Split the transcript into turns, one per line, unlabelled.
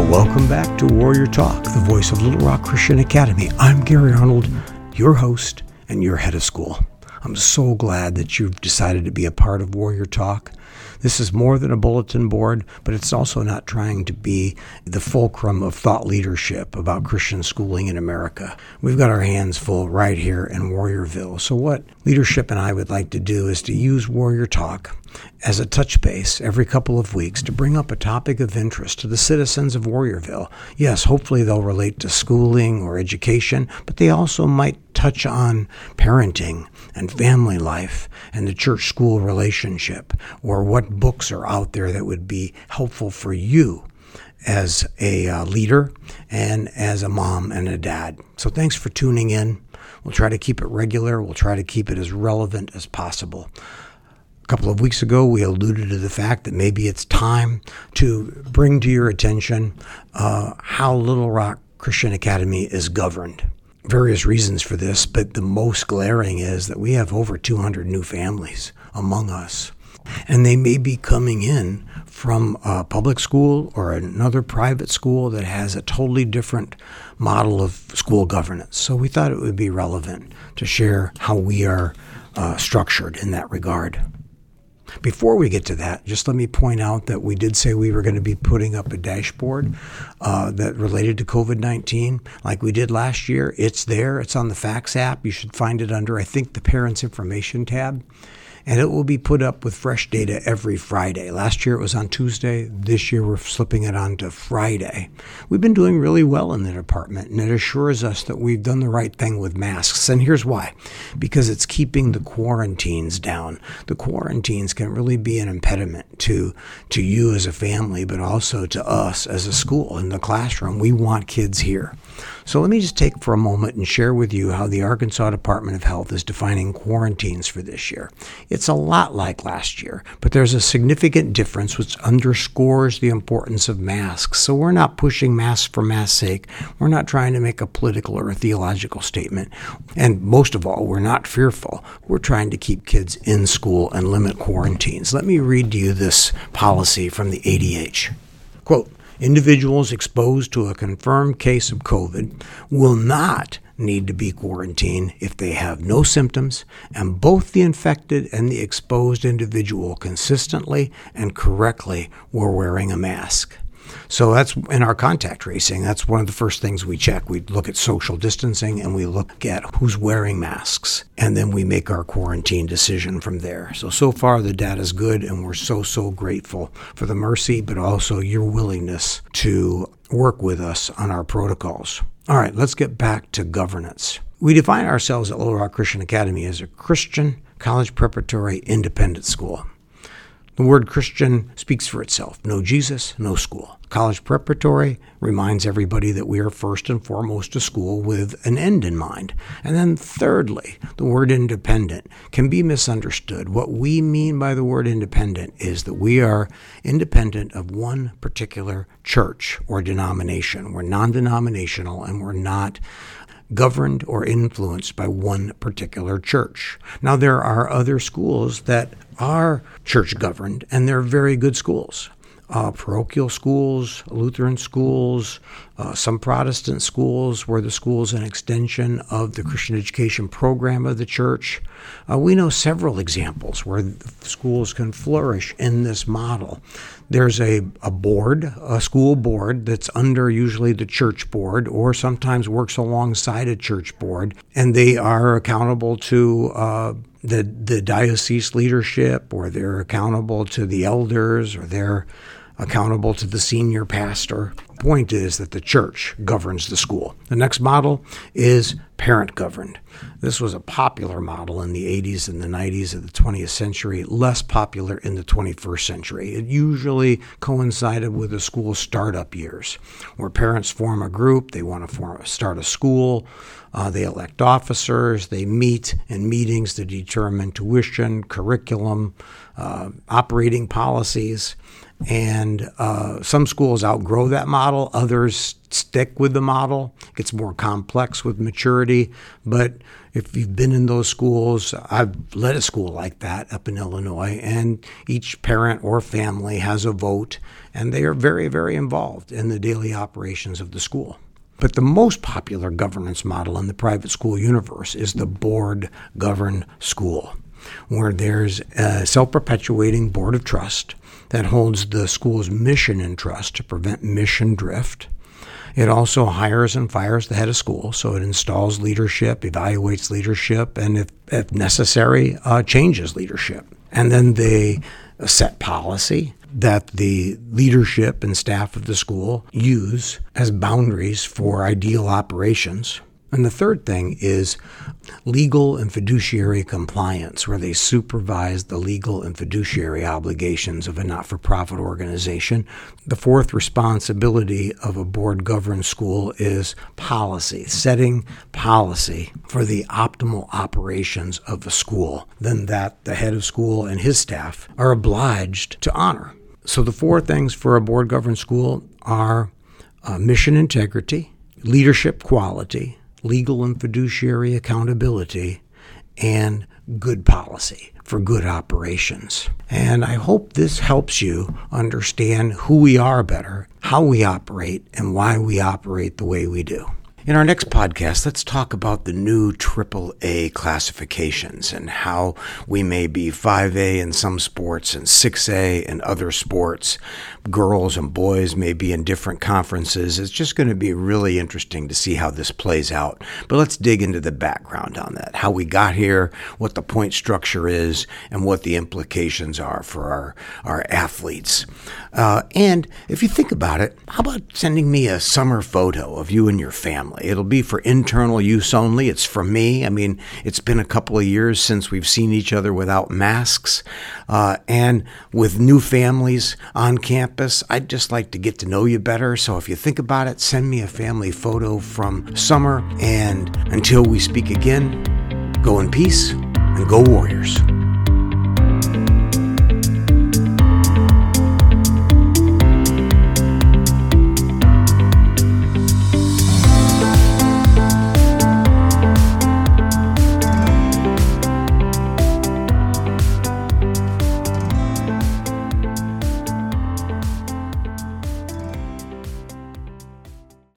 Well, welcome back to Warrior Talk, the voice of Little Rock Christian Academy. I'm Gary Arnold, your host and your head of school. I'm so glad that you've decided to be a part of Warrior Talk. This is more than a bulletin board, but it's also not trying to be the fulcrum of thought leadership about Christian schooling in America. We've got our hands full right here in Warriorville. So, what leadership and I would like to do is to use Warrior Talk as a touch base every couple of weeks to bring up a topic of interest to the citizens of Warriorville. Yes, hopefully they'll relate to schooling or education, but they also might touch on parenting and family life and the church school relationship or what books are out there that would be helpful for you as a uh, leader and as a mom and a dad. So thanks for tuning in. We'll try to keep it regular. We'll try to keep it as relevant as possible. A couple of weeks ago, we alluded to the fact that maybe it's time to bring to your attention uh, how Little Rock Christian Academy is governed various reasons for this, but the most glaring is that we have over 200 new families among us. And they may be coming in from a public school or another private school that has a totally different model of school governance. So we thought it would be relevant to share how we are uh, structured in that regard. Before we get to that, just let me point out that we did say we were going to be putting up a dashboard uh, that related to COVID 19, like we did last year. It's there, it's on the Facts app. You should find it under, I think, the Parents Information tab and it will be put up with fresh data every Friday. Last year it was on Tuesday. This year we're slipping it on to Friday. We've been doing really well in the department, and it assures us that we've done the right thing with masks. And here's why because it's keeping the quarantines down. The quarantines can really be an impediment to, to you as a family, but also to us as a school in the classroom. We want kids here. So let me just take for a moment and share with you how the Arkansas Department of Health is defining quarantines for this year. It's a lot like last year, but there's a significant difference which underscores the importance of masks. So we're not pushing masks for mass sake. We're not trying to make a political or a theological statement. And most of all, we're not fearful. We're trying to keep kids in school and limit quarantines. Let me read to you this policy from the ADH. Quote, individuals exposed to a confirmed case of COVID will not need to be quarantined if they have no symptoms and both the infected and the exposed individual consistently and correctly were wearing a mask. So that's in our contact tracing. That's one of the first things we check. We look at social distancing and we look at who's wearing masks. And then we make our quarantine decision from there. So, so far the data is good and we're so, so grateful for the mercy, but also your willingness to work with us on our protocols. All right, let's get back to governance. We define ourselves at Little Rock Christian Academy as a Christian college preparatory independent school. The word Christian speaks for itself. No Jesus, no school. College preparatory reminds everybody that we are first and foremost a school with an end in mind. And then, thirdly, the word independent can be misunderstood. What we mean by the word independent is that we are independent of one particular church or denomination. We're non denominational and we're not governed or influenced by one particular church. Now, there are other schools that are church governed, and they're very good schools. Uh, parochial schools, Lutheran schools, uh, some Protestant schools where the school is an extension of the Christian education program of the church. Uh, we know several examples where schools can flourish in this model. There's a, a board, a school board that's under usually the church board or sometimes works alongside a church board, and they are accountable to uh, the, the diocese leadership or they're accountable to the elders or they're accountable to the senior pastor. Point is that the church governs the school. The next model is parent governed. This was a popular model in the 80s and the 90s of the 20th century, less popular in the 21st century. It usually coincided with the school startup years, where parents form a group, they want to form, start a school, uh, they elect officers, they meet in meetings to determine tuition, curriculum, uh, operating policies And uh, some schools outgrow that model, others stick with the model. It gets more complex with maturity. But if you've been in those schools, I've led a school like that up in Illinois, and each parent or family has a vote, and they are very, very involved in the daily operations of the school. But the most popular governance model in the private school universe is the board governed school, where there's a self perpetuating board of trust that holds the school's mission in trust to prevent mission drift. It also hires and fires the head of school, so it installs leadership, evaluates leadership, and if, if necessary, uh, changes leadership. And then they set policy that the leadership and staff of the school use as boundaries for ideal operations. And the third thing is legal and fiduciary compliance, where they supervise the legal and fiduciary obligations of a not for profit organization. The fourth responsibility of a board governed school is policy, setting policy for the optimal operations of a school, then that the head of school and his staff are obliged to honor. So the four things for a board governed school are uh, mission integrity, leadership quality, legal and fiduciary accountability, and good policy for good operations. And I hope this helps you understand who we are better, how we operate, and why we operate the way we do. In our next podcast, let's talk about the new AAA classifications and how we may be 5A in some sports and 6A in other sports. Girls and boys may be in different conferences. It's just going to be really interesting to see how this plays out. But let's dig into the background on that how we got here, what the point structure is, and what the implications are for our, our athletes. Uh, and if you think about it, how about sending me a summer photo of you and your It'll be for internal use only. It's from me. I mean, it's been a couple of years since we've seen each other without masks. Uh, and with new families on campus, I'd just like to get to know you better. So if you think about it, send me a family photo from summer. And until we speak again, go in peace and go Warriors.